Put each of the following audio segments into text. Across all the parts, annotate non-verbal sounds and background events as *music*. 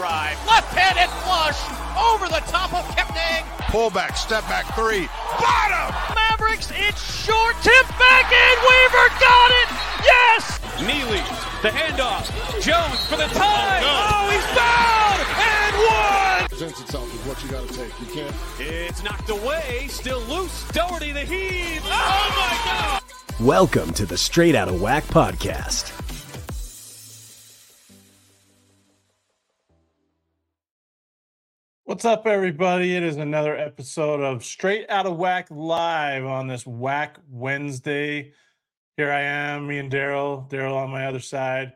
Goody will drive. Left-handed flush over the top of Kipning. Pullback, step back three. Bottom! Mavericks, it's short. Tip back in. Weaver got it. Yes! Neely, the handoff. Jones for the tie. Oh, no. oh he's fouled and one. Presents itself is what you got to take. You can't. It's knocked away. Still loose. Doherty the heave. Oh my God! Welcome to the Straight Out of WAC podcast. What's up, everybody? It is another episode of Straight Out of WAC live on this WAC Wednesday. Here I am, me and Derryl. Derryl on my other side.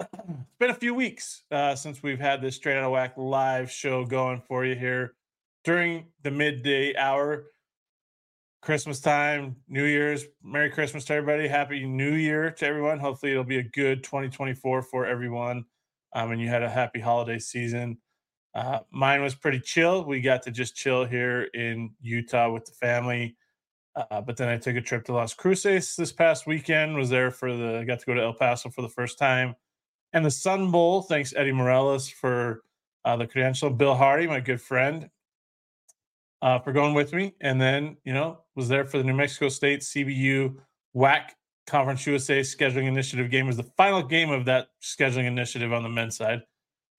it's been a few weeks uh, since we've had this Straight Out of WAC live show going for you here during the midday hour. Christmas time, New Year's, Merry Christmas to everybody. Happy New Year to everyone. Hopefully, it'll be a good 2024 for everyone. Um, and you had a happy holiday season. Uh, mine was pretty chill. We got to just chill here in Utah with the family. Uh, but then I took a trip to Las Cruces this past weekend. Was there for the got to go to El Paso for the first time, and the Sun Bowl. Thanks Eddie Morales for uh, the credential. Bill Hardy, my good friend, uh, for going with me. And then you know was there for the New Mexico State CBU WAC Conference USA scheduling initiative game. It was the final game of that scheduling initiative on the men's side.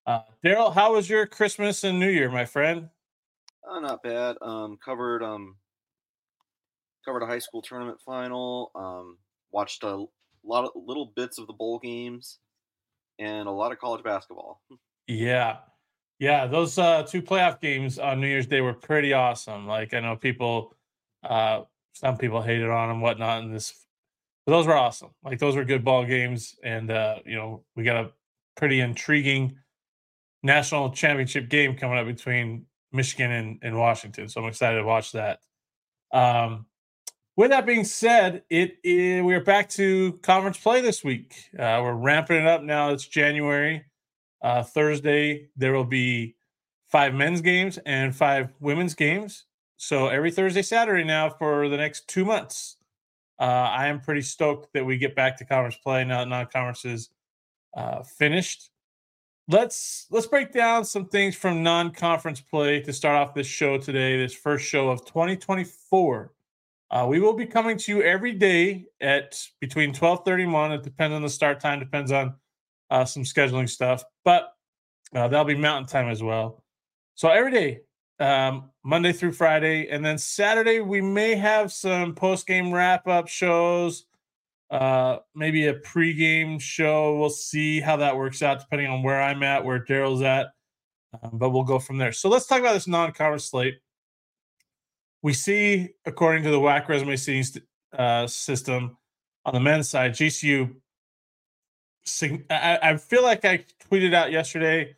Uh, Derryl, how was your Christmas and New Year, my friend? Uh, not bad. Um, covered um, covered a high school tournament final. Um, watched a lot of little bits of the bowl games, and a lot of college basketball. *laughs* Yeah, yeah. Those uh, two playoff games on New Year's Day were pretty awesome. Like I know people, uh, some people hated on them, whatnot, and this, but those were awesome. Like those were good ball games, and uh, you know we got a pretty intriguing national championship game coming up between Michigan and, and Washington. So I'm excited to watch that. Um, with that being said, it, it we're back to conference play this week. Uh, we're ramping it up now. It's January. Uh, Thursday there will be five men's games and five women's games. So every Thursday, Saturday now for the next two months. Uh, I am pretty stoked that we get back to conference play now that non-conference is uh, finished let's let's break down some things from non-conference play to start off this show today this first show of 2024 uh, we will be coming to you every day at between 12.31 it depends on the start time depends on uh, some scheduling stuff but uh, that'll be mountain time as well. So every day um, monday through friday and then saturday we may have some post-game wrap-up shows uh maybe a pregame show. We'll see how that works out depending on where I'm at, where Derryl's at. Um, but we'll go from there. So let's talk about this non-conference slate. We see, according to the WAC resume seeding uh, system, on the men's side, GCU. I, I, feel like I tweeted out yesterday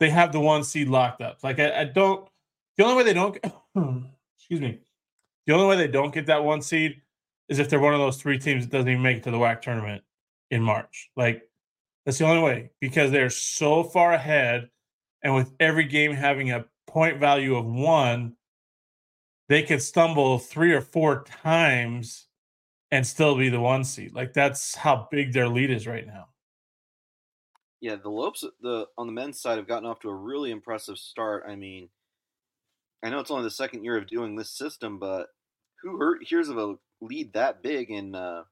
they have the one seed locked up. Like I, I don't. The only way they don't. *coughs* excuse me. The only way they don't get that one seed is if they're one of those three teams that doesn't even make it to the WAC tournament in March. Like that's the only way because they're so far ahead, and with every game having a point value of one, they could stumble three or four times and still be the one seed. Like that's how big their lead is right now. Yeah, the Lopes the on the men's side have gotten off to a really impressive start. I mean, I know it's only the second year of doing this system, but who heard, hears of a lead that big in uh,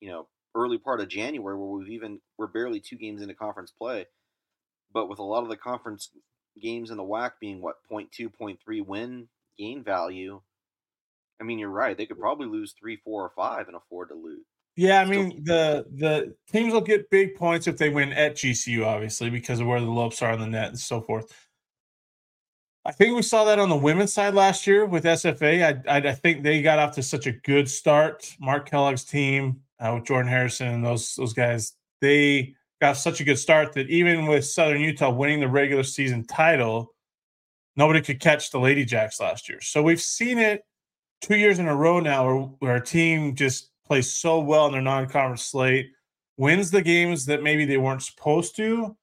you know early part of January where we've even we're barely two games into conference play, but with a lot of the conference games in the WAC being what 0.2, 0.3 win gain value. I mean, you're right. They could probably lose three, four, or five and afford to lose. Yeah, I mean the the teams will get big points if they win at GCU, obviously, because of where the Lopes are on the net and so forth. I think we saw that on the women's side last year with SFA. I, I, I think they got off to such a good start. Mark Kellogg's team uh, with Jordan Harrison and those those guys, they got such a good start that even with Southern Utah winning the regular season title, nobody could catch the Lady Jacks last year. So we've seen it two years in a row now where, where a team just plays so well in their non-conference slate, wins the games that maybe they weren't supposed to,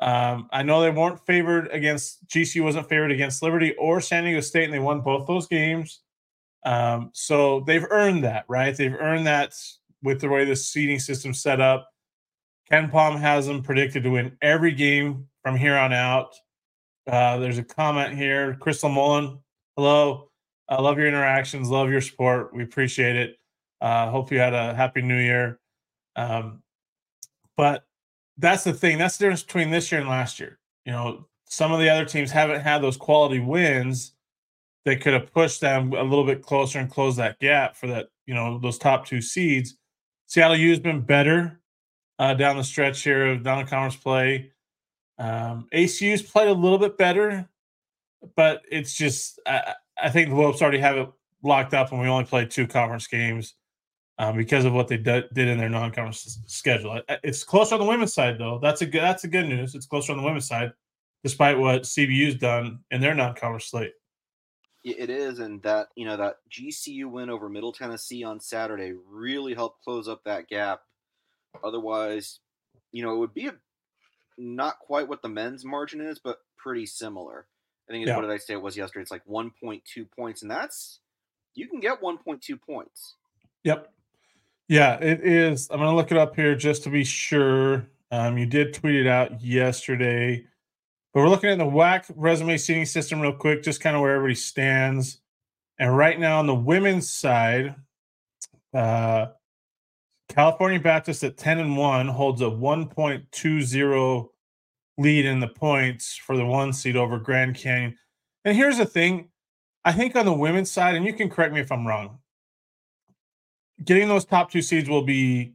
um, I know they weren't favored against GCU wasn't favored against Liberty or San Diego State, and they won both those games. Um, so they've earned that, right? They've earned that with the way the seeding system set up. KenPom has them predicted to win every game from here on out. Uh, there's a comment here. Crystal Mullen, hello. I love your interactions, love your support. We appreciate it. Uh, hope you had a happy new year. Um, but that's the thing. That's the difference between this year and last year. You know, some of the other teams haven't had those quality wins that could have pushed them a little bit closer and closed that gap for that, you know, those top two seeds. Seattle U has been better uh, down the stretch here of down non conference play. Um, ACU's played a little bit better, but it's just, I, I think the Wolves already have it locked up and we only played two conference games um, because of what they d- did in their non-conference schedule. It's closer on the women's side, though. That's a good. That's a good news. It's closer on the women's side, despite what CBU's done in their non-conference slate. It is, and that you know that GCU win over Middle Tennessee on Saturday really helped close up that gap. Otherwise, you know, it would be a, not quite what the men's margin is, but pretty similar. I think yeah. what did I say it was yesterday? It's like 1.2 points, and that's you can get 1.2 points. Yep. Yeah, it is. I'm going to look it up here just to be sure. Um, you did tweet it out yesterday, but we're looking at the WAC resume seeding system real quick, just kind of where everybody stands. And right now on the women's side, uh, California Baptist at 10 and 1 holds a 1.20 lead in the points for the one seed over Grand Canyon. And here's the thing I think on the women's side, and you can correct me if I'm wrong, getting those top two seeds will be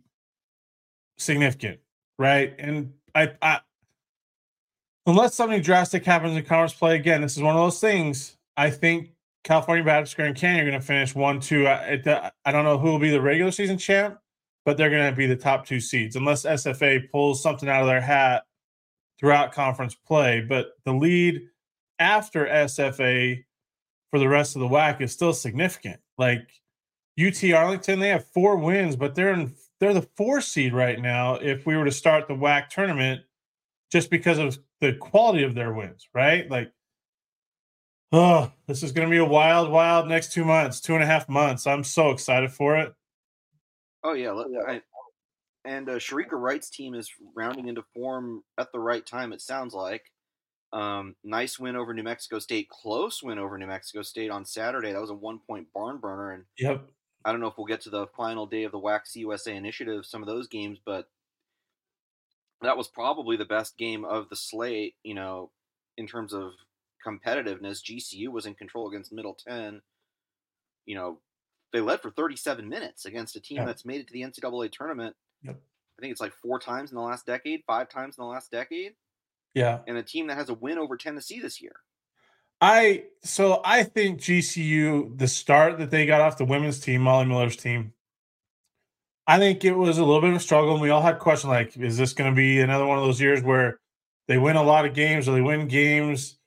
significant, right? And I, I unless something drastic happens in conference play again, this is one of those things. I think California Baptist Grand Canyon are going to finish one, two. Uh, I, I don't know who will be the regular season champ, but they're going to be the top two seeds unless SFA pulls something out of their hat throughout conference play. But the lead after SFA for the rest of the WAC is still significant. Like UT Arlington, they have four wins, but they're in they're the four seed right now. If we were to start the WAC tournament, just because of the quality of their wins, right? Like, oh, this is going to be a wild, wild next two months, two and a half months. I'm so excited for it. Oh yeah, I, and uh, Shereka Wright's team is rounding into form at the right time. It sounds like. Um, nice win over New Mexico State. Close win over New Mexico State on Saturday. That was a one point barn burner. And yep. I don't know if we'll get to the final day of the WAC USA initiative, some of those games, but that was probably the best game of the slate, you know, in terms of competitiveness. GCU was in control against Middle 10. You know, they led for 37 minutes against a team yeah. that's made it to the NCAA tournament. Yep. I think it's like four times in the last decade, five times in the last decade. Yeah. And a team that has a win over Tennessee this year. I so I think GCU the start that they got off the women's team, Molly Miller's team. I think it was a little bit of a struggle, and we all had questions like, is this going to be another one of those years where they win a lot of games or they win games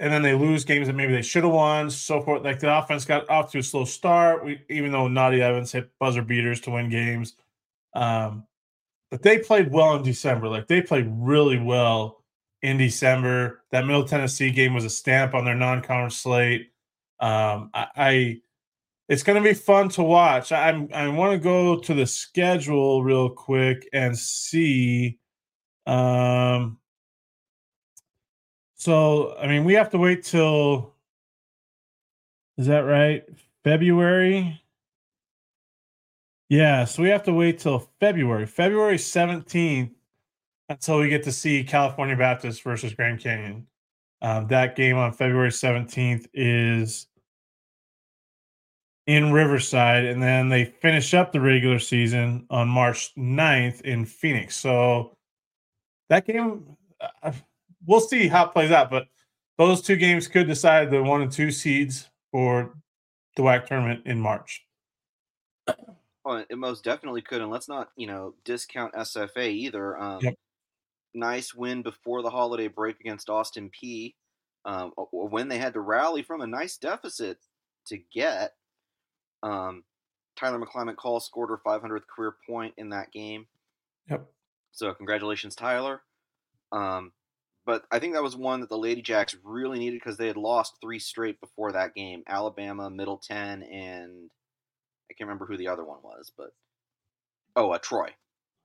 and then they lose games that maybe they should have won, so forth. Like the offense got off to a slow start, we, even though Naudia Evans hit buzzer beaters to win games. Um, but they played well in December. Like they played really well in December. That Middle Tennessee game was a stamp on their non-conference slate. Um, I, I it's going to be fun to watch. I'm I want to go to the schedule real quick and see. Um, so I mean, we have to wait till. Is that right? February. Yeah, so we have to wait till February, February 17th until we get to see California Baptist versus Grand Canyon. Um, that game on February 17th is in Riverside, and then they finish up the regular season on March 9th in Phoenix. So that game, uh, we'll see how it plays out, but those two games could decide the one and two seeds for the WAC tournament in March. Well, it most definitely could, and let's not, you know, discount SFA either. Um, yep nice win before the holiday break against Austin Peay. Um, when they had to rally from a nice deficit to get. Um, Tyler McClimate Call scored her 500th career point in that game. Yep. So congratulations, Tyler. Um, but I think that was one that the Lady Jacks really needed because they had lost three straight before that game: Alabama, Middle Ten, and I can't remember who the other one was, but oh, uh, Troy.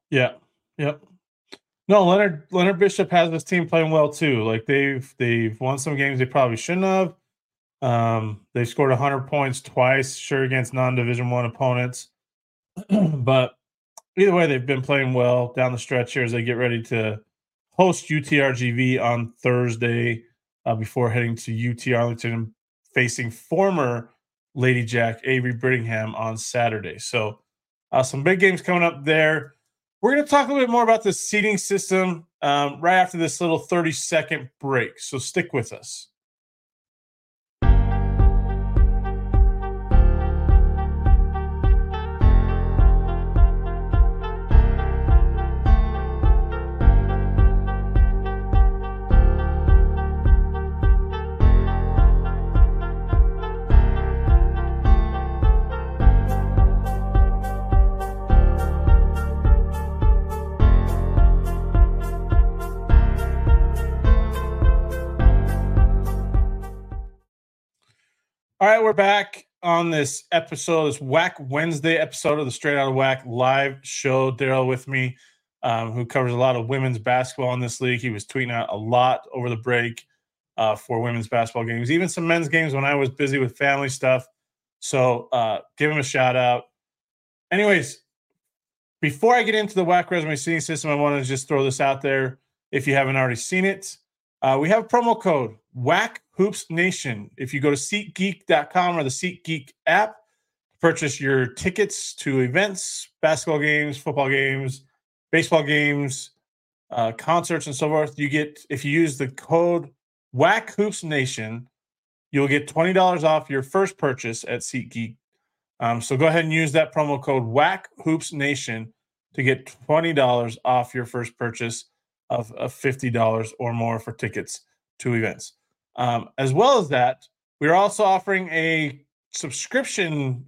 Yeah. Yep. No, Leonard Leonard Bishop has this team playing well too. Like they've they've won some games they probably shouldn't have. Um, they scored 100 points twice, sure against non-division one opponents, *clears throat* but either way, they've been playing well down the stretch here as they get ready to host UTRGV on Thursday uh, before heading to UT Arlington facing former Lady Jack Avery Brittingham on Saturday. So uh, some big games coming up there. We're going to talk a little bit more about the seeding system um, right after this little 30 second break. So stick with us. Right, we're back on this episode, this WAC Wednesday episode of the Straight Out of WAC live show. Derryl with me, um, who covers a lot of women's basketball in this league. He was tweeting out a lot over the break uh, for women's basketball games, even some men's games when I was busy with family stuff. So uh, give him a shout out. Anyways, before I get into the WAC resume seeding system, I want to just throw this out there. If you haven't already seen it, uh, we have promo code WAC Hoops Nation. If you go to SeatGeek.com or the SeatGeek app, purchase your tickets to events, basketball games, football games, baseball games, uh, concerts, and so forth. You get if you use the code WAC Hoops Nation, you'll get twenty dollars off your first purchase at SeatGeek. Um, so go ahead and use that promo code WAC Hoops Nation to get twenty dollars off your first purchase of, of fifty dollars or more for tickets to events. Um, as well as that, we're also offering a subscription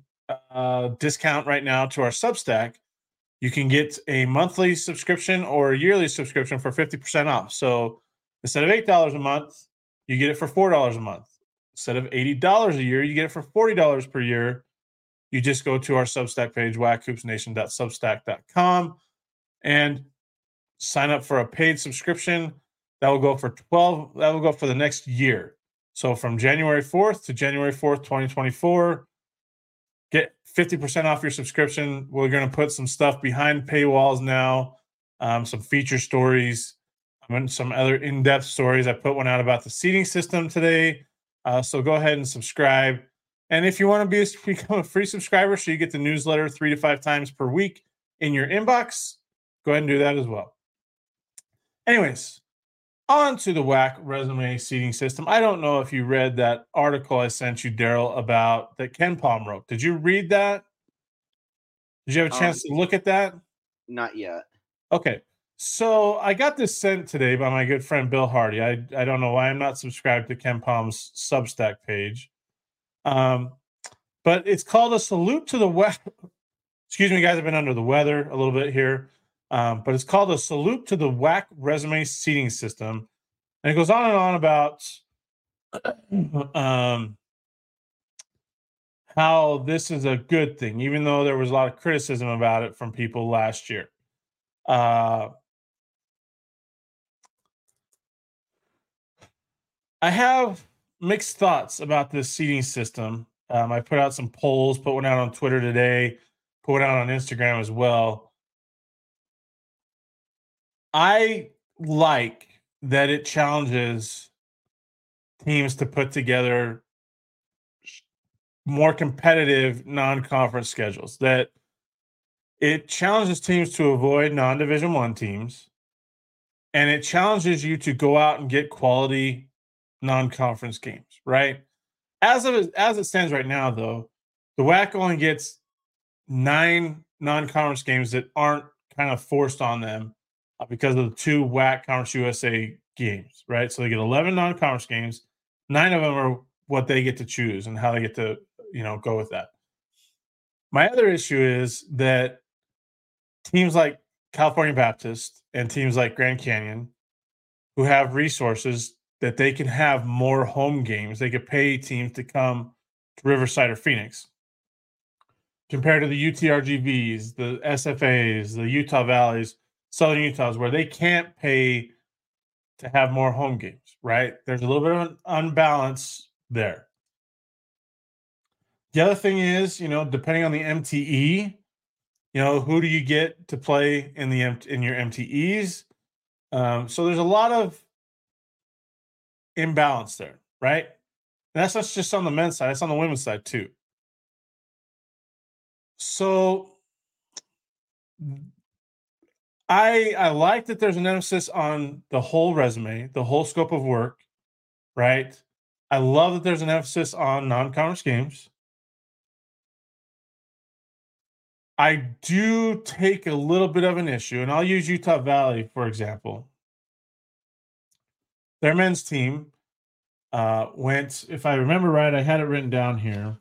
uh, discount right now to our Substack. You can get a monthly subscription or a yearly subscription for 50% off. So instead of $8 a month, you get it for $4 a month. Instead of $80 a year, you get it for $40 per year. You just go to our Substack page, wachoopsnation.substack.com, and sign up for a paid subscription that will go for 12 that will go for the next year. So from january 4th to january 4th 2024 get 50% off your subscription. We're going to put some stuff behind paywalls now um, some feature stories and some other in-depth stories. I put one out about the seeding system today uh, so go ahead and subscribe. And if you want to be *laughs* become a free subscriber so you get the newsletter three to five times per week in your inbox go ahead and do that as well anyways on to the WAC resume seeding system. I don't know if you read that article I sent you, Derryl, about that KenPom wrote. Did you read that? Did you have a chance um, to look at that? Not yet. Okay. So I got this sent today by my good friend Bill Hardy. I, I don't know why I'm not subscribed to KenPom's Substack page. Um, but it's called a salute to the WAC. Excuse me, guys. I've been under the weather a little bit here. Um, but it's called a salute to the WAC resume seeding system. And it goes on and on about *clears throat* um, how this is a good thing, even though there was a lot of criticism about it from people last year. Uh, I have mixed thoughts about this seeding system. Um, I put out some polls, put one out on Twitter today, put one out on Instagram as well. I like that it challenges teams to put together more competitive non-conference schedules that it challenges teams to avoid non-division 1 teams and it challenges you to go out and get quality non-conference games right? As of as it stands right now though the WAC only gets 9 non-conference games that aren't kind of forced on them Uh, because of the two WAC Conference USA games, right? So they get 11 non-conference games. Nine of them are what they get to choose and how they get to, you know, go with that. My other issue is that teams like California Baptist and teams like Grand Canyon, who have resources that they can have more home games, they could pay teams to come to Riverside or Phoenix. compared to the UTRGVs, the SFAs, the Utah Valleys, Southern Utahs, where they can't pay to have more home games, right? There's a little bit of an unbalance there. The other thing is, you know, depending on the MTE, you know, who do you get to play in the in your MTEs? Um, so there's a lot of imbalance there, right? And that's not just on the men's side; that's on the women's side too. So I I like that there's an emphasis on the whole resume, the whole scope of work, right? I love that there's an emphasis on non-conference games. I do take a little bit of an issue, and I'll use Utah Valley for example. Their men's team uh, went, if I remember right, I had it written down here.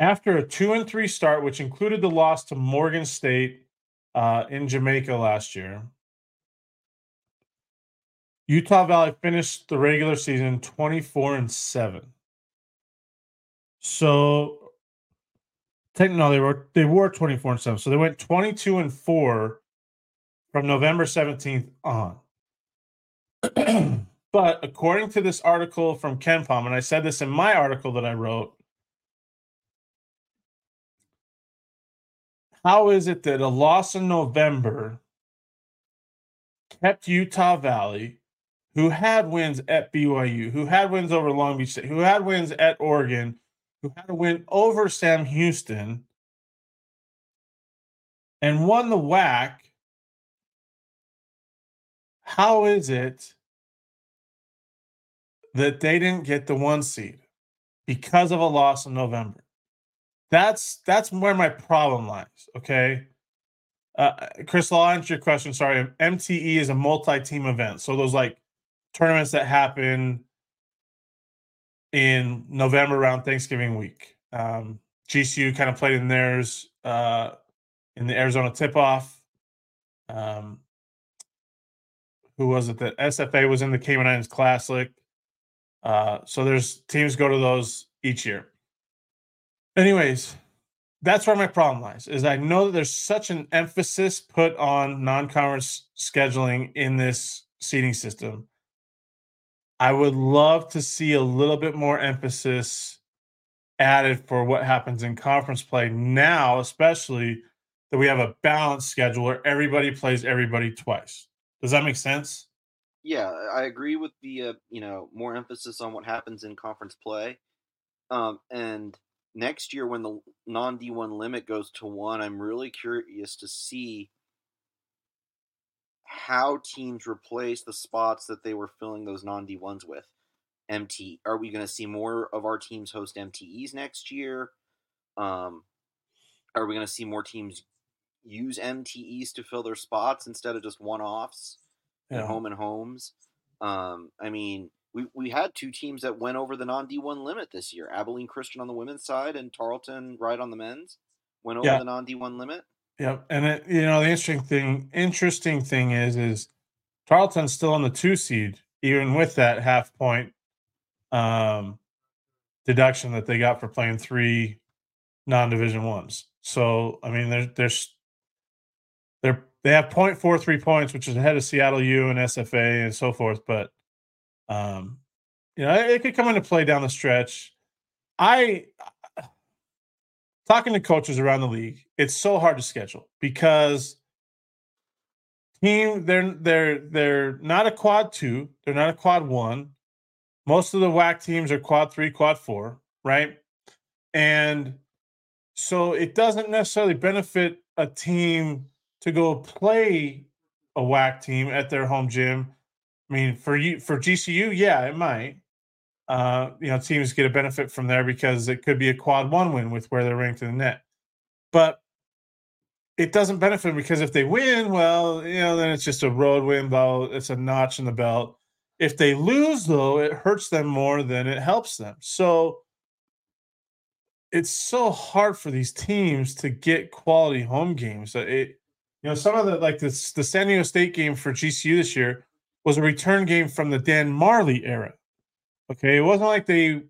After a two and three start, which included the loss to Morgan State uh, in Jamaica last year. Utah Valley finished the regular season 24 and 7. So technically they were they were 24 and 7. So they went 22 and 4 from November 17th on. *clears throat* but according to this article from KenPom, and I said this in my article that I wrote, How is it that a loss in November kept Utah Valley, who had wins at BYU, who had wins over Long Beach State, who had wins at Oregon, who had a win over Sam Houston, and won the WAC? How is it that they didn't get the one seed because of a loss in November? That's that's where my problem lies. Okay. Uh, Chris, I'll answer your question. Sorry. MTE is a multi-team event. So those like tournaments that happen in November around Thanksgiving week. Um, GCU kind of played in theirs uh, in the Arizona tip-off. Um, who was it? That SFA was in the Cayman Islands Classic. Uh, so there's teams go to those each year. Anyways, that's where my problem lies. Is I know that there's such an emphasis put on non-conference scheduling in this seeding system. I would love to see a little bit more emphasis added for what happens in conference play now, especially that we have a balanced schedule where everybody plays everybody twice. Does that make sense? Yeah, I agree with the uh, you know more emphasis on what happens in conference play, um, and next year when the non D1 limit goes to one, I'm really curious to see how teams replace the spots that they were filling those non D1s with. MT, are we going to see more of our teams host MTEs next year? Um, are we going to see more teams use MTEs to fill their spots instead of just one offs yeah. and home and homes? Um, I mean, we, we had two teams that went over the non D1 limit this year. Abilene Christian on the women's side and Tarleton right on the men's went over yeah. the non D1 limit. Yep. And it, you know, the interesting thing interesting thing is is Tarleton's still on the two seed, even with that half point um deduction that they got for playing three non-division ones. So I mean there's there's they're they have 0.43 points, which is ahead of Seattle U and SFA and so forth, but um, you know, it, it could come into play down the stretch. I talking to coaches around the league, it's so hard to schedule because team they're they're they're not a quad two, they're not a quad one. Most of the WAC teams are quad three, quad four, right? And so it doesn't necessarily benefit a team to go play a WAC team at their home gym I mean, for you for GCU, yeah, it might. Uh, you know, teams get a benefit from there because it could be a quad one win with where they're ranked in the net. But it doesn't benefit because if they win, well, you know, then it's just a road win, belt. It's a notch in the belt. If they lose, though, it hurts them more than it helps them. So it's so hard for these teams to get quality home games. It, you know, some of the like this the San Diego State game for GCU this year was a return game from the Dan Majerle era. Okay, it wasn't like they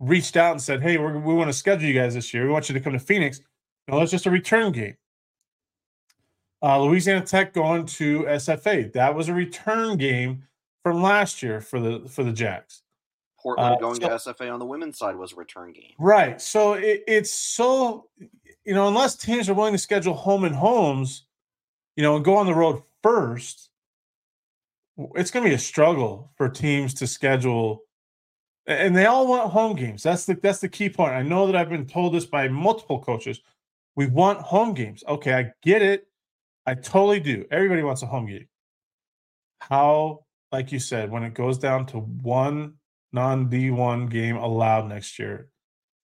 reached out and said, "Hey, we're, we want to schedule you guys this year. We want you to come to Phoenix." No, it's just a return game. Uh, Louisiana Tech going to SFA. That was a return game from last year for the for the Jacks. Portland Uh, going so- to SFA on the women's side was a return game. Right. So it, it's so, you know, unless teams are willing to schedule home and homes, you know, and go on the road first, it's going to be a struggle for teams to schedule. And they all want home games. That's the that's the key point. I know that I've been told this by multiple coaches. We want home games. Okay, I get it. I totally do. Everybody wants a home game. How, like you said, when it goes down to one non D1 game allowed next year,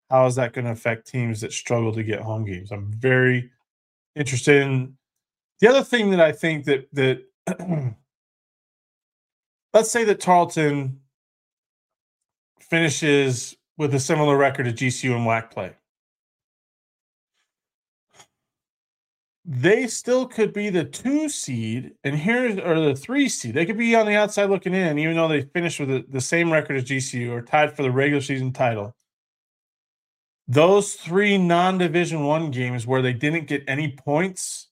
how is that going to affect teams that struggle to get home games? I'm very interested in the other thing that I think that that *clears throat* let's say that Tarleton finishes with a similar record to GCU and WAC play. They still could be the two seed, and here or the three seed. They could be on the outside looking in, even though they finished with the, the same record as GCU or tied for the regular season title those three non-division one games where they didn't get any points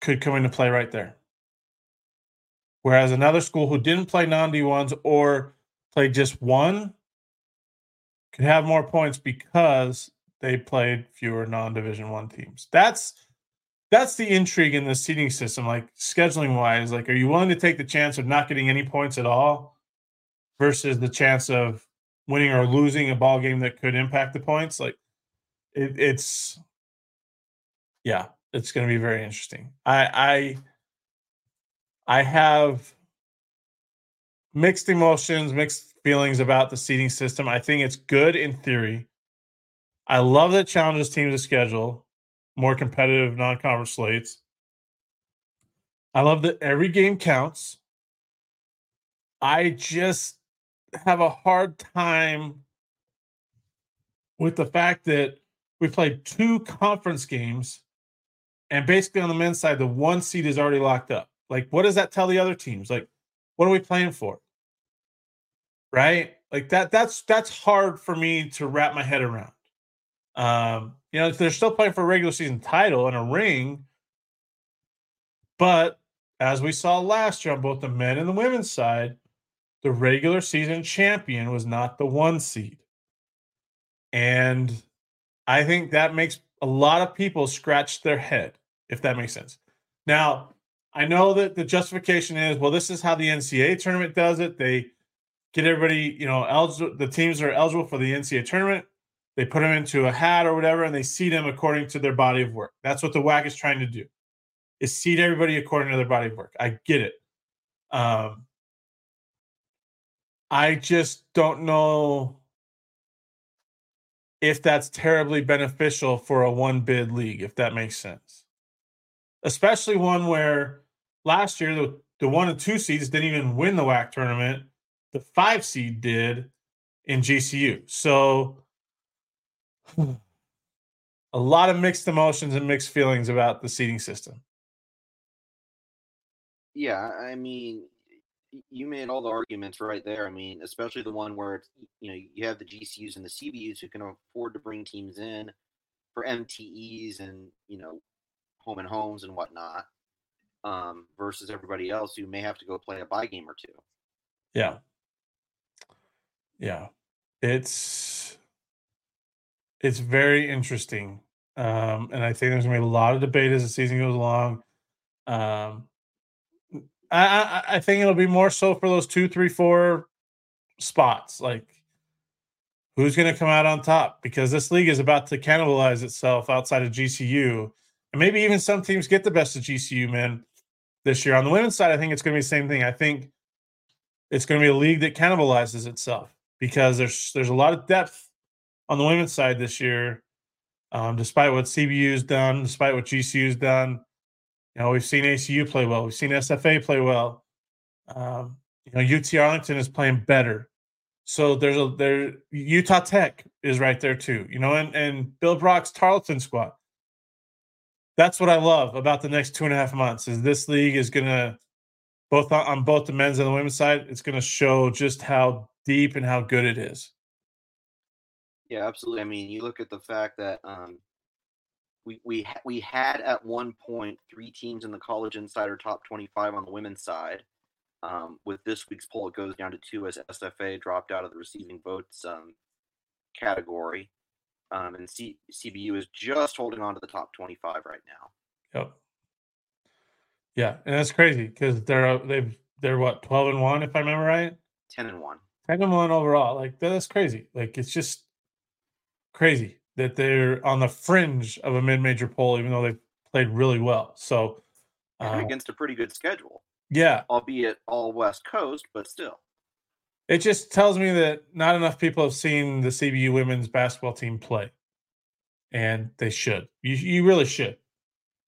could come into play right there whereas another school who didn't play non-d1s or played just one could have more points because they played fewer non-division one teams. That's that's the intrigue in the seeding system like scheduling wise. Like are you willing to take the chance of not getting any points at all versus the chance of winning or losing a ball game that could impact the points? Like it, it's yeah it's going to be very interesting. I i i have mixed emotions mixed feelings about the seeding system. I think it's good in theory. I love that challenges teams to schedule more competitive non-conference slates. I love that every game counts. I just have a hard time with the fact that we played two conference games and basically on the men's side the one seed is already locked up like what does that tell the other teams like what are we playing for right like that that's that's hard for me to wrap my head around um you know they're still playing for a regular season title and a ring but as we saw last year on both the men and the women's side the regular season champion was not the one seed. And I think that makes a lot of people scratch their head, if that makes sense. Now, I know that the justification is, well, this is how the NCAA tournament does it. They get everybody, you know, eligible. The teams are eligible for the NCAA tournament. They put them into a hat or whatever, and they seed them according to their body of work. That's what the WAC is trying to do, is seed everybody according to their body of work. I get it. Um, I just don't know if that's terribly beneficial for a one bid league, if that makes sense. Especially one where last year the, the one and two seeds didn't even win the WAC tournament. The five seed did in GCU. So *sighs* a lot of mixed emotions and mixed feelings about the seeding system. Yeah, I mean, you made all the arguments right there. I mean, especially the one where it's, you know you have the GCUs and the CBUs who can afford to bring teams in for MTEs and you know home and homes and whatnot, um, versus everybody else who may have to go play a buy game or two. Yeah. Yeah. It's it's very interesting. Um, and I think there's gonna be a lot of debate as the season goes along. Um I, I I think it'll be more so for those two, three, four spots. Like who's gonna come out on top? Because this league is about to cannibalize itself outside of GCU. And maybe even some teams get the best of GCU, man, this year. On the women's side, I think it's gonna be the same thing. I think it's going to be a league that cannibalizes itself because there's there's a lot of depth on the women's side this year. Um, despite what CBU's done, despite what GCU's done, you know we've seen ACU play well, we've seen SFA play well. Um, you know UT Arlington is playing better, so there's a there Utah Tech is right there too. You know, and and Bill Brock's Tarleton squad. That's what I love about the next two and a half months is this league is to both on, both the men's and the women's side, it's to show just how deep and how good it is. Yeah, absolutely. I mean, you look at the fact that um, we we we had at one point three teams in the College Insider top twenty-five on the women's side. Um, with this week's poll, it goes down to two as SFA dropped out of the receiving votes um, category, um, and C- CBU is just holding on to the top twenty-five right now. Yep. Yeah, and that's crazy because they're they've they're what twelve and one if I remember right. Ten and one. Ten and one overall. Like that's crazy. Like it's just crazy that they're on the fringe of a mid-major poll, even though they've played really well. So, uh, against a pretty good schedule, yeah, albeit all West Coast, but still. It just tells me that not enough people have seen the CBU women's basketball team play, and they should. You you really should.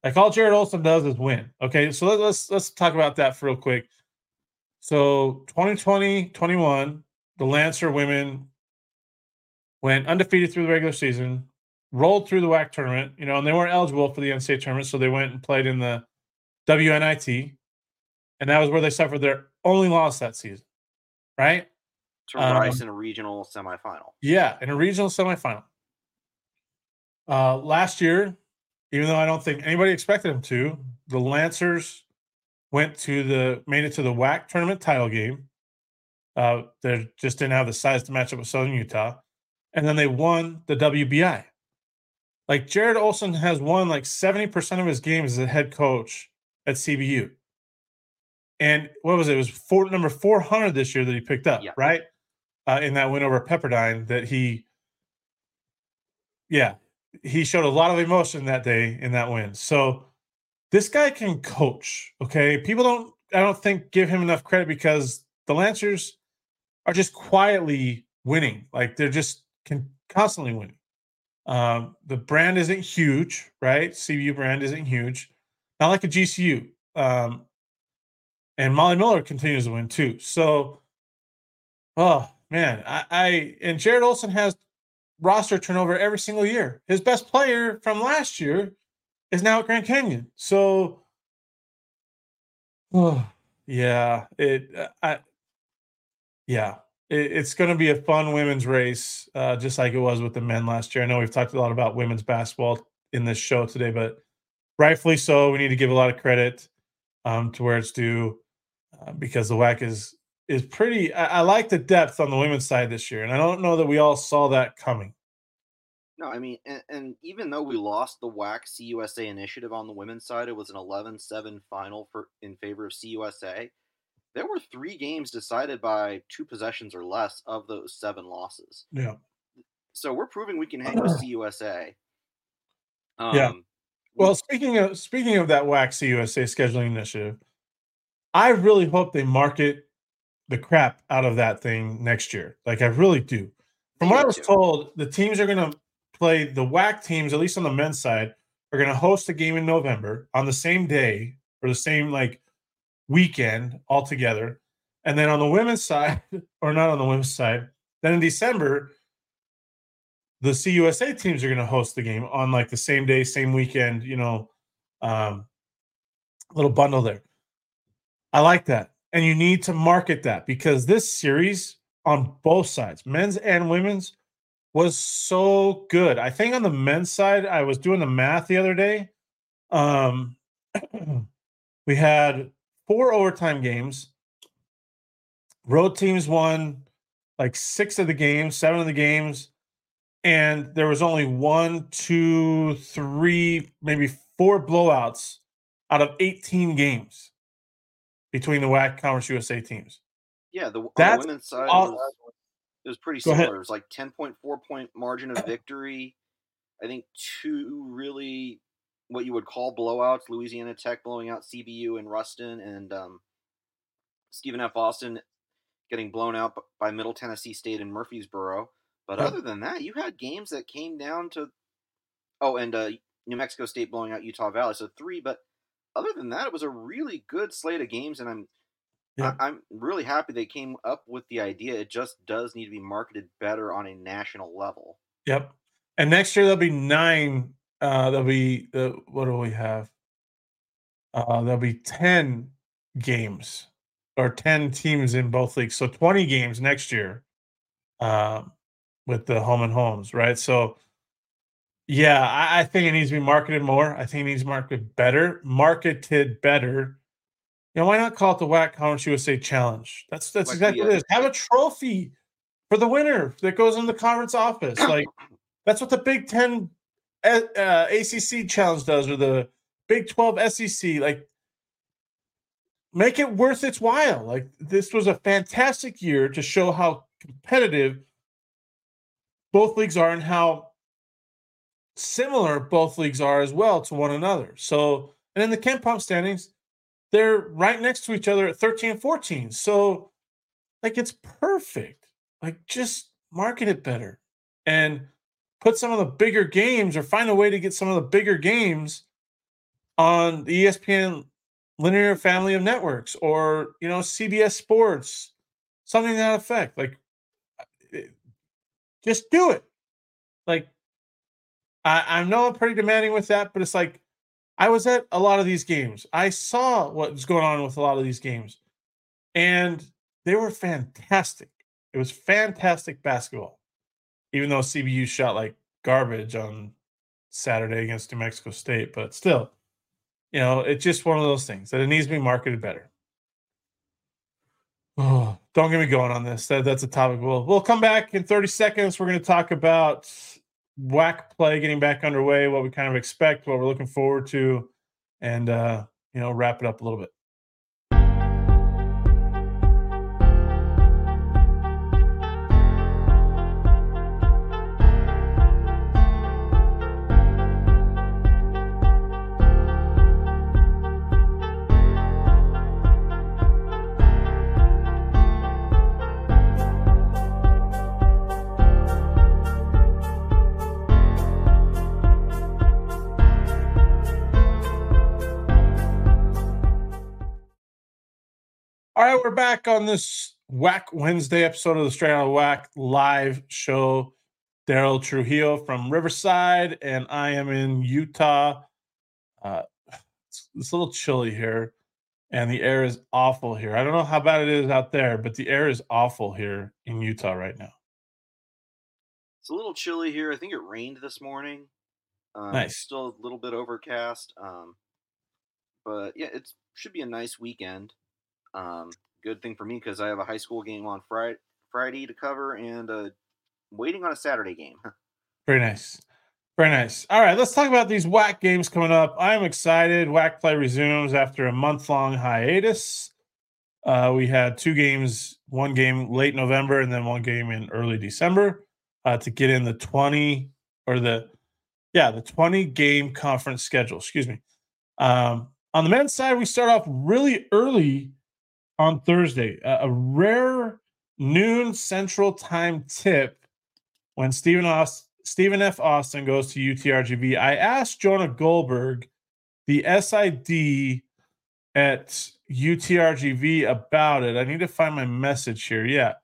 Like all Jarrod Olson does is win. Okay, so let, let's let's talk about that for real quick. So 2020, 21, the Lancer women went undefeated through the regular season, rolled through the WAC tournament, you know, and they weren't eligible for the NCAA tournament, so they went and played in the WNIT, and that was where they suffered their only loss that season, right? To Um, Rice in a regional semifinal. Yeah, in a regional semifinal. Uh, last year, even though I don't think anybody expected them to, the Lancers went to the made it to the WAC tournament title game. Uh, they just didn't have the size to match up with Southern Utah, and then they won the WBI. Like Jarrod Olson has won like seventy percent of his games as a head coach at CBU. And what was it? It was four, number four hundred this year that he picked up, Yeah. right? Uh, in that win over Pepperdine, that he, yeah, he showed a lot of emotion that day in that win. So this guy can coach. Okay, people don't, I don't think, give him enough credit because the Lancers are just quietly winning. Like they're just can constantly winning. Um, the brand isn't huge, right? CBU brand isn't huge, not like a GCU. Um, and Molly Miller continues to win too. So, oh man, I, I and Jarrod Olson has roster turnover every single year. His best player from last year is now at Grand Canyon. So, oh *sighs* yeah, it I yeah, it, it's going to be a fun women's race, uh, just like it was with the men last year. I know we've talked a lot about women's basketball in this show today, but rightfully so. We need to give a lot of credit um, to where it's due uh, because the WAC is is pretty. I, I like the depth on the women's side this year, and I don't know that we all saw that coming. No, I mean, and, and even though we lost the WAC CUSA initiative on the women's side, it was an 11-7 final for in favor of CUSA. There were three games decided by two possessions or less of those seven losses. Yeah. So we're proving we can hang with *clears throat* CUSA. Um, Yeah. Well, speaking of speaking of that WAC CUSA scheduling initiative, I really hope they market the crap out of that thing next year. Like I really do. From what I was told, the teams are going to play the WAC teams, at least on the men's side, are going to host a game in November on the same day or the same like weekend altogether. And then on the women's *laughs* side, or not on the women's side, then in December, the CUSA teams are going to host the game on like the same day, same weekend, you know, um, little bundle there. I like that. And you need to market that because this series on both sides, men's and women's, was so good. I think on the men's side, I was doing the math the other day. Um, *clears throat* we had four overtime games. Road teams won like six of the games, seven of the games, and there was only one, two, three, maybe four blowouts out of 18 games between the WAC Conference USA teams. yeah, the, on the That's women's side, aw- it was, it was pretty Go ahead. similar. It was like 10.4 point margin of victory. I think two really what you would call blowouts Louisiana Tech blowing out CBU and Ruston, and um, Stephen F. Austin getting blown out by Middle Tennessee State and Murfreesboro. But other than that, you had games that came down to oh, and uh, New Mexico State blowing out Utah Valley. So three, but other than that, it was a really good slate of games, and I'm Yeah. I, I'm really happy they came up with the idea. It just does need to be marketed better on a national level. Yep. And next year there'll be nine. Uh, there'll be uh, what do we have? Uh, there'll be ten games or ten teams in both leagues, so twenty games next year. Um, with the home and homes, right? So, yeah, I, I think it needs to be marketed more. I think it needs to marketed better, marketed better. You know, why not call it the WAC Conference USA Challenge? That's that's Like exactly the, what it uh. Have a trophy for the winner that goes in the conference office. *clears throat* Like that's what the Big Ten uh, uh, ACC Challenge does, or the Big Twelve SEC. Like make it worth its while. Like this was a fantastic year to show how competitive both leagues are and how similar both leagues are as well to one another. So, and in the KenPom standings, they're right next to each other at 13 and 14. So, like, it's perfect. Like, just market it better and put some of the bigger games or find a way to get some of the bigger games on the ESPN linear family of networks or, you know, CBS Sports, something that effect. Like, uh, just do it. Like, I, I know I'm pretty demanding with that, but it's like I was at a lot of these games. I saw what was going on with a lot of these games, and they were fantastic. It was fantastic basketball, even though CBU shot like garbage on Saturday against New Mexico State. But still, you know, it's just one of those things that it needs to be marketed better. Oh, *sighs* don't get me going on this. That, that's a topic. We'll we'll come back in 30 seconds. We're going to talk about WAC play getting back underway, what we kind of expect, what we're looking forward to, and uh, you know, wrap it up a little bit. We're back on this WAC Wednesday episode of the Straight Out of WAC live show. Derryl Trujillo from Riverside, and I am in Utah. Uh, it's, it's a little chilly here, and the air is awful here. I don't know how bad it is out there, but the air is awful here in Utah right now. It's a little chilly here. I think it rained this morning. Um, Nice. Still a little bit overcast. Um, but yeah, it should be a nice weekend. Um, good thing for me because I have a high school game on Friday, Friday to cover and uh, waiting on a Saturday game. *laughs* Very nice. Very nice. All right, let's talk about these WAC games coming up. I'm excited. WAC play resumes after a month long hiatus. Uh, we had two games, one game late November and then one game in early December uh, to get in the 20 or the, yeah, the 20 game conference schedule. Excuse me. Um, on the men's side, we start off really early on Thursday, a, rare noon Central Time tip when Stephen Austin, Stephen F. Austin goes to UTRGV. I asked Jonah Goldberg, the SID at UTRGV, about it. I need to find my message here. Yeah,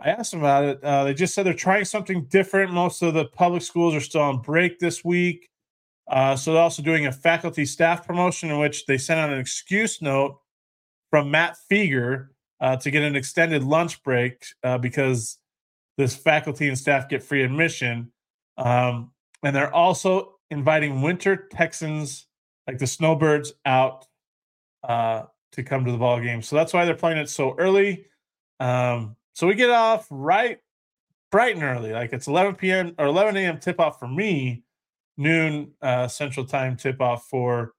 I asked them about it. Uh, they just said they're trying something different. Most of the public schools are still on break this week. Uh, so they're also doing a faculty staff promotion in which they sent out an excuse note from Matt Figger uh, to get an extended lunch break uh, because this faculty and staff get free admission. Um, and they're also inviting winter Texans, like the Snowbirds, out uh, to come to the ball game. So that's why they're playing it so early. Um, so we get off right bright and early, like it's 11 p.m. or 11 a.m. tip off for me, noon uh, Central Time tip off for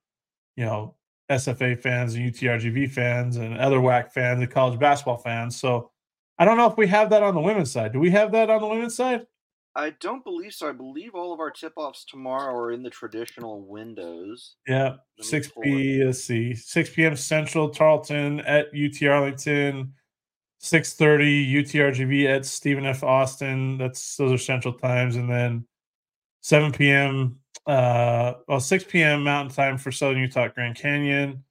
you know SFA fans and UTRGV fans and other WAC fans and college basketball fans. So I don't know if we have that on the women's side. Do we have that on the women's side? I don't believe so. I believe all of our tip offs tomorrow are in the traditional windows. Yeah, six pull p. Six p.m. Central Tarleton at UT Arlington, six thirty UTRGV at Stephen F. Austin. That's those are Central times, and then seven p.m. Uh, well, six p.m. Mountain Time for Southern Utah Grand Canyon,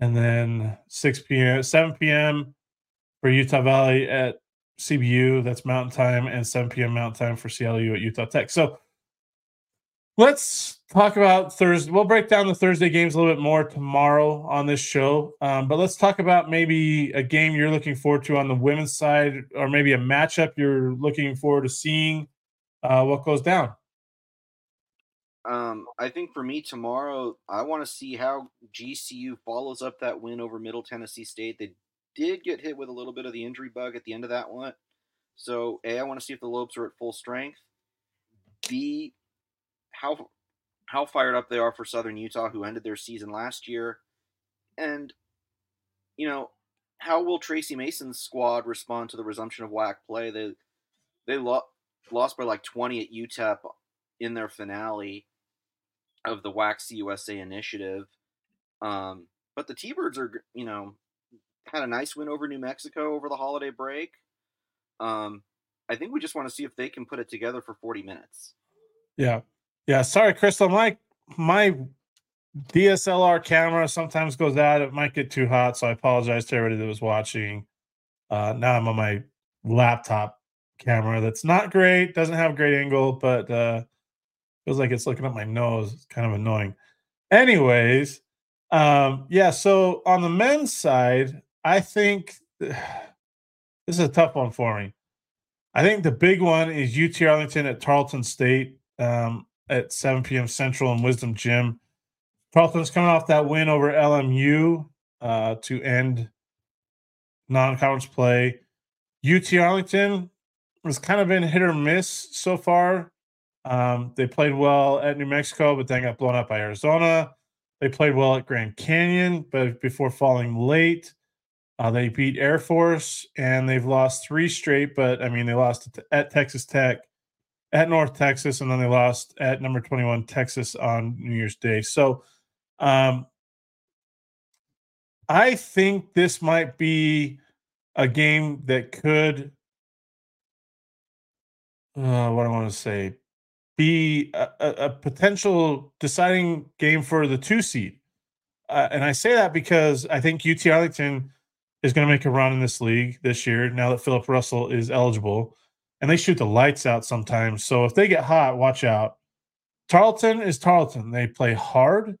and then six p.m. seven p.m. for Utah Valley at CBU. That's Mountain Time, and seven p.m. Mountain Time for CLU at Utah Tech. So Let's talk about Thursday. We'll break down the Thursday games a little bit more tomorrow on this show. Um, but let's talk about maybe a game you're looking forward to on the women's side, or maybe a matchup you're looking forward to seeing. Uh, what goes down? Um, I think for me tomorrow, I want to see how GCU follows up that win over Middle Tennessee State. They did get hit with a little bit of the injury bug at the end of that one. So, A, I want to see if the Lopes are at full strength. B, how how fired up they are for Southern Utah, who ended their season last year, and you know how will Tracy Mason's squad respond to the resumption of WAC play? They they lo- lost by like twenty at UTEP in their finale of the WAC USA initiative. Um, but the T-Birds are, you know, had a nice win over New Mexico over the holiday break. Um, I think we just want to see if they can put it together for 40 minutes. Yeah. Yeah. Sorry, Crystal. My my DSLR camera sometimes goes out. It might get too hot. So I apologize to everybody that was watching. Uh, now I'm on my laptop camera that's not great, doesn't have great angle, but uh feels like it's looking up my nose. It's kind of annoying. Anyways, um, yeah, so on the men's side, I think *sighs* this is a tough one for me. I think the big one is UT Arlington at Tarleton State um, at 7 p.m. Central in Wisdom Gym. Tarleton's coming off that win over LMU uh, to end non-conference play. UT Arlington has kind of been hit or miss so far. Um, they played well at New Mexico, but then got blown up by Arizona. They played well at Grand Canyon, but before falling late, uh, they beat Air Force and they've lost three straight. But I mean, they lost at Texas Tech, at North Texas, and then they lost at number 21 Texas on New Year's Day. So um, I think this might be a game that could, uh, what I want to say, be a, a, potential deciding game for the two seed. Uh, and I say that because I think UT Arlington is going to make a run in this league this year now that Philip Russell is eligible. And they shoot the lights out sometimes. So if they get hot, watch out. Tarleton is Tarleton. They play hard.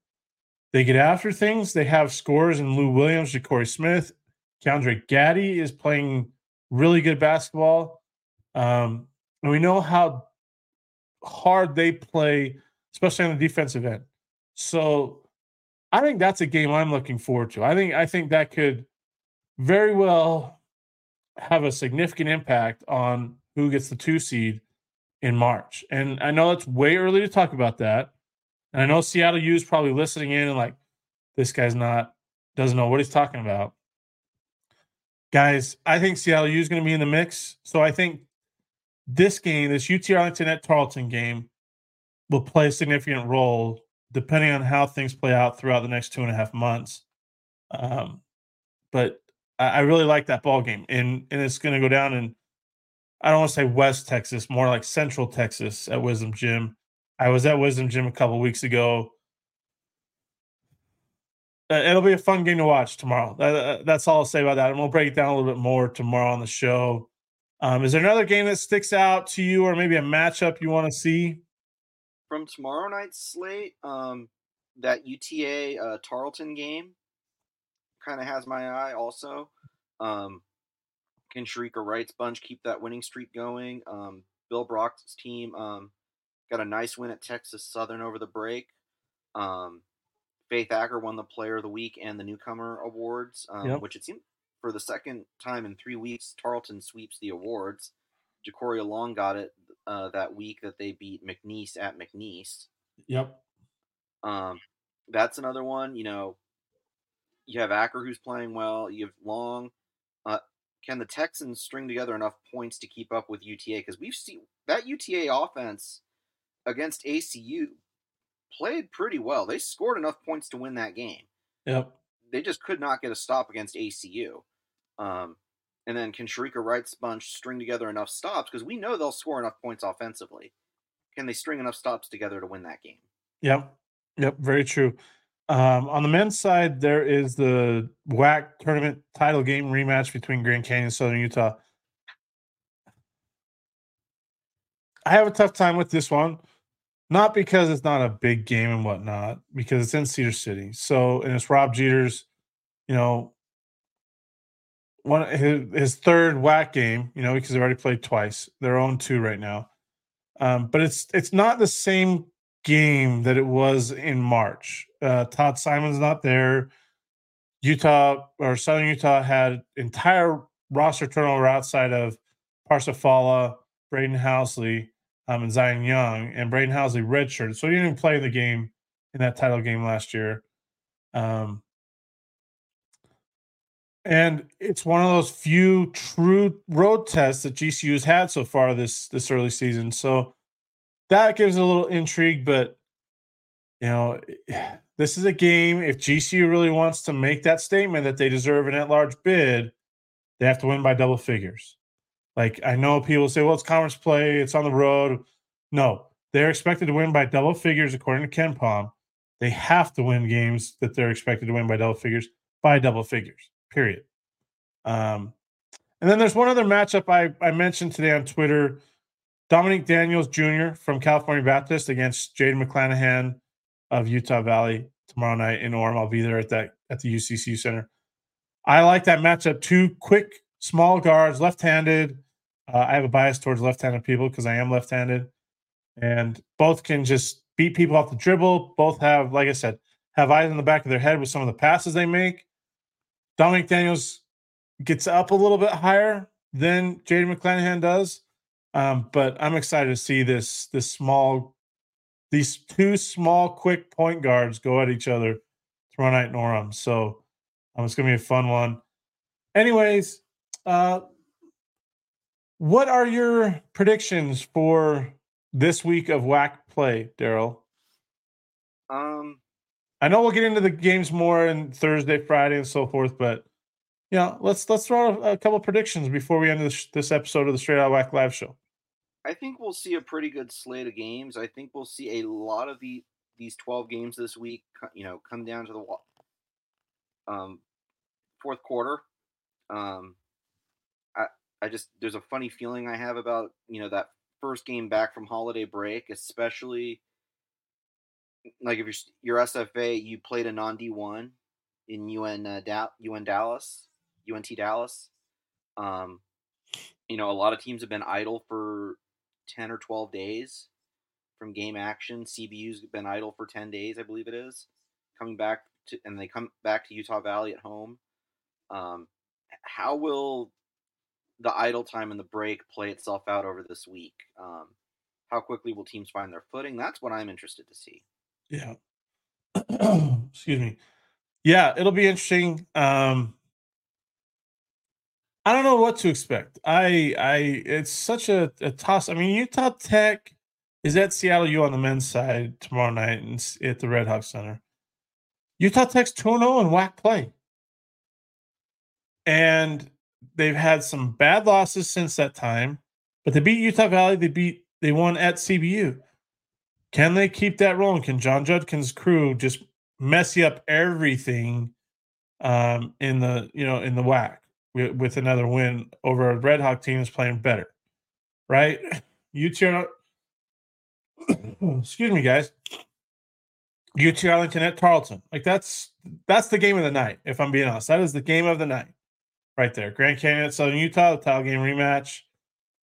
They get after things. They have scores in Lue Williams, Ja'Cory Smith. Keandre Gaddy is playing really good basketball. Um, and we know how hard they play, especially on the defensive end. So I think that's a game I'm looking forward to. I think I think that could very well have a significant impact on who gets the two seed in March. And I know it's way early to talk about that. And I know Seattle U is probably listening in and like, this guy's not doesn't know what he's talking about. Guys, I think Seattle U is going to be in the mix. So I think this game, this UT Arlington at Tarleton game, will play a significant role depending on how things play out throughout the next two and a half months. Um, but I, I really like that ball game, and and it's going to go down in I don't want to say West Texas, more like Central Texas at Wisdom Gym. I was at Wisdom Gym a couple weeks ago. Uh, it'll be a fun game to watch tomorrow. That, that's all I'll say about that, and we'll break it down a little bit more tomorrow on the show. Um, is there another game that sticks out to you, or maybe a matchup you want to see from tomorrow night's slate? Um, that UTA uh, Tarleton game kind of has my eye. Also, um, can Shereka Wright's bunch keep that winning streak going? Um, Bill Brock's team um, got a nice win at Texas Southern over the break. Um, Faith Acker won the Player of the Week and the Newcomer Awards, um, yep. which it seemed for the second time in three weeks, Tarleton sweeps the awards. Jacoria Long got it uh, that week that they beat McNeese at McNeese. Yep. Um, that's another one. You know, you have Acker who's playing well. You have Long. Uh, can the Texans string together enough points to keep up with UTA? Because we've seen that UTA offense against ACU played pretty well. They scored enough points to win that game. Yep. They just could not get a stop against ACU. Um, and then can Shereka Wright's bunch string together enough stops? Because we know they'll score enough points offensively. Can they string enough stops together to win that game? Yep. Yep. Very true. Um, on the men's side, there is the WAC tournament title game rematch between Grand Canyon and Southern Utah. I have a tough time with this one not because it's not a big game and whatnot, because it's in Cedar City. So, and it's Rob Jeter's, you know, one his, his third WAC game, you know, because they've already played twice. They're on two right now. Um, but it's it's not the same game that it was in March. Uh, Todd Simon's not there. Utah or Southern Utah had entire roster turnover outside of Parsa Fallah, Braden Housley, um, and Zion Young, and Braden Housley redshirted, so he didn't even play the game in that title game last year. Um, and it's one of those few true road tests that GCU's had so far this this early season. So that gives a little intrigue, but you know, *sighs* this is a game. If GCU really wants to make that statement that they deserve an at-large bid, they have to win by double figures. Like I know people say, well, it's conference play, it's on the road. No, they're expected to win by double figures according to KenPom. They have to win games that they're expected to win by double figures by double figures. Period. Um, and then there's one other matchup I, I mentioned today on Twitter. Dominic Daniels Jr. from California Baptist against Jaden McClanahan of Utah Valley tomorrow night in Orem. I'll be there at that at the UCC Center. I like that matchup. Two quick, small guards, left-handed. Uh, I have a bias towards left-handed people because I am left-handed, and both can just beat people off the dribble. Both have, like I said, have eyes in the back of their head with some of the passes they make. Dominic Daniels gets up a little bit higher than Jaden McClanahan does, um, but I'm excited to see this this small, these two small, quick point guards go at each other tomorrow night in Orem. So um, it's to be a fun one. Anyways, uh, what are your predictions for this week of WAC play, Derryl? Um, I know we'll get into the games more in Thursday, Friday, and so forth, but yeah, let's let's throw a, a couple predictions before we end this, this episode of the Straight Out WAC live show. I think we'll see a pretty good slate of games. I think we'll see a lot of the these 12 games this week, you know, come down to the um, fourth quarter. Um, I I just there's a funny feeling I have about you know that first game back from holiday break, especially like if you're your SFA, you played a non D one in UN uh, da- UN Dallas, UNT Dallas. Um, you know, a lot of teams have been idle for ten or twelve days from game action. CBU's been idle for ten days, I believe it is, coming back to, and they come back to Utah Valley at home. Um, how will the idle time and the break play itself out over this week? Um, how quickly will teams find their footing? That's what I'm interested to see. Yeah. *clears throat* Excuse me. Yeah, it'll be interesting. Um I don't know what to expect. I I it's such a, a toss. I mean, Utah Tech is at Seattle U on the men's side tomorrow night and at the Red Hawk Center. Utah Tech's 2 0 in WAC play. And they've had some bad losses since that time, but they beat Utah Valley. They beat, they won at CBU. Can they keep that rolling? Can Jon Judkins' crew just messy up everything um, in the you know in the WAC with, with another win over a Red Hawk team that's playing better, right? *laughs* UT, *coughs* excuse me, guys. UT Arlington at Tarleton, like that's that's the game of the night. If I'm being honest, that is the game of the night, right there. Grand Canyon at Southern Utah, the title game rematch.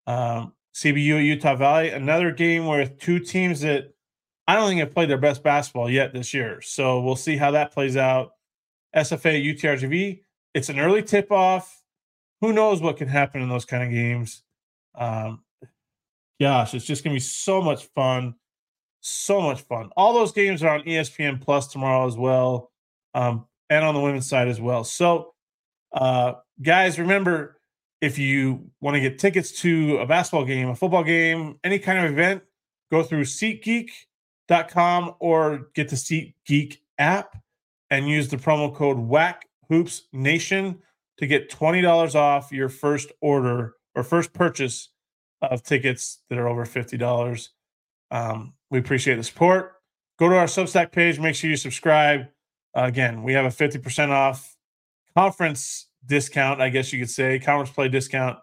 Um, CBU at Utah Valley, another game where two teams that I don't think have played their best basketball yet this year. So we'll see how that plays out. SFA UTRGV, it's an early tip off. Who knows what can happen in those kind of games? Um, gosh, it's just to be so much fun. So much fun. All those games are on ESPN Plus tomorrow as well, um, and on the women's side as well. So, uh, guys, remember if you want to get tickets to a basketball game, a football game, any kind of event, go through SeatGeek com or get the Seat Geek app and use the promo code WAC Hoops Nation to get $20 off your first order or first purchase of tickets that are over $50. Um, we appreciate the support. Go to our Substack page. Make sure you subscribe. Uh, again, we have a 50% off conference discount, I guess you could say, conference play discount,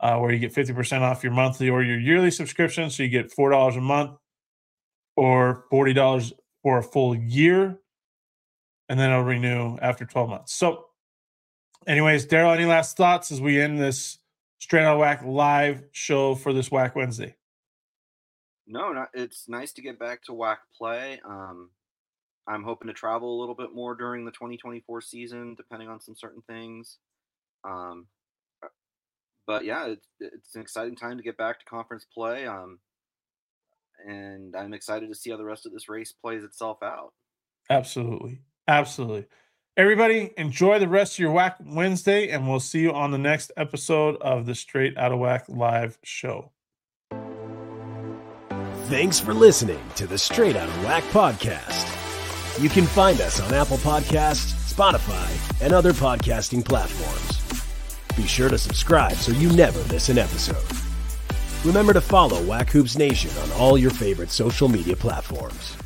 uh, where you get 50% off your monthly or your yearly subscription. So you get $4 a month or $40 for a full year. And then it'll renew after 12 months. So, anyways, Derryl, any last thoughts as we end this Straight Out WAC live show for this WAC Wednesday? No, not, it's nice to get back to WAC play. Um, I'm hoping to travel a little bit more during the 2024 season, depending on some certain things. Um, uh, but yeah, it's, it's an exciting time to get back to conference play. Um, and I'm excited to see how the rest of this race plays itself out. Absolutely. Absolutely. Everybody, enjoy the rest of your WAC Wednesday, and we'll see you on the next episode of the Straight Out of WAC live show. Thanks for listening to the Straight Out of WAC podcast. You can find us on Apple Podcasts, Spotify, and other podcasting platforms. Be sure to subscribe so you never miss an episode. Remember to follow WAC Hoops Nation on all your favorite social media platforms.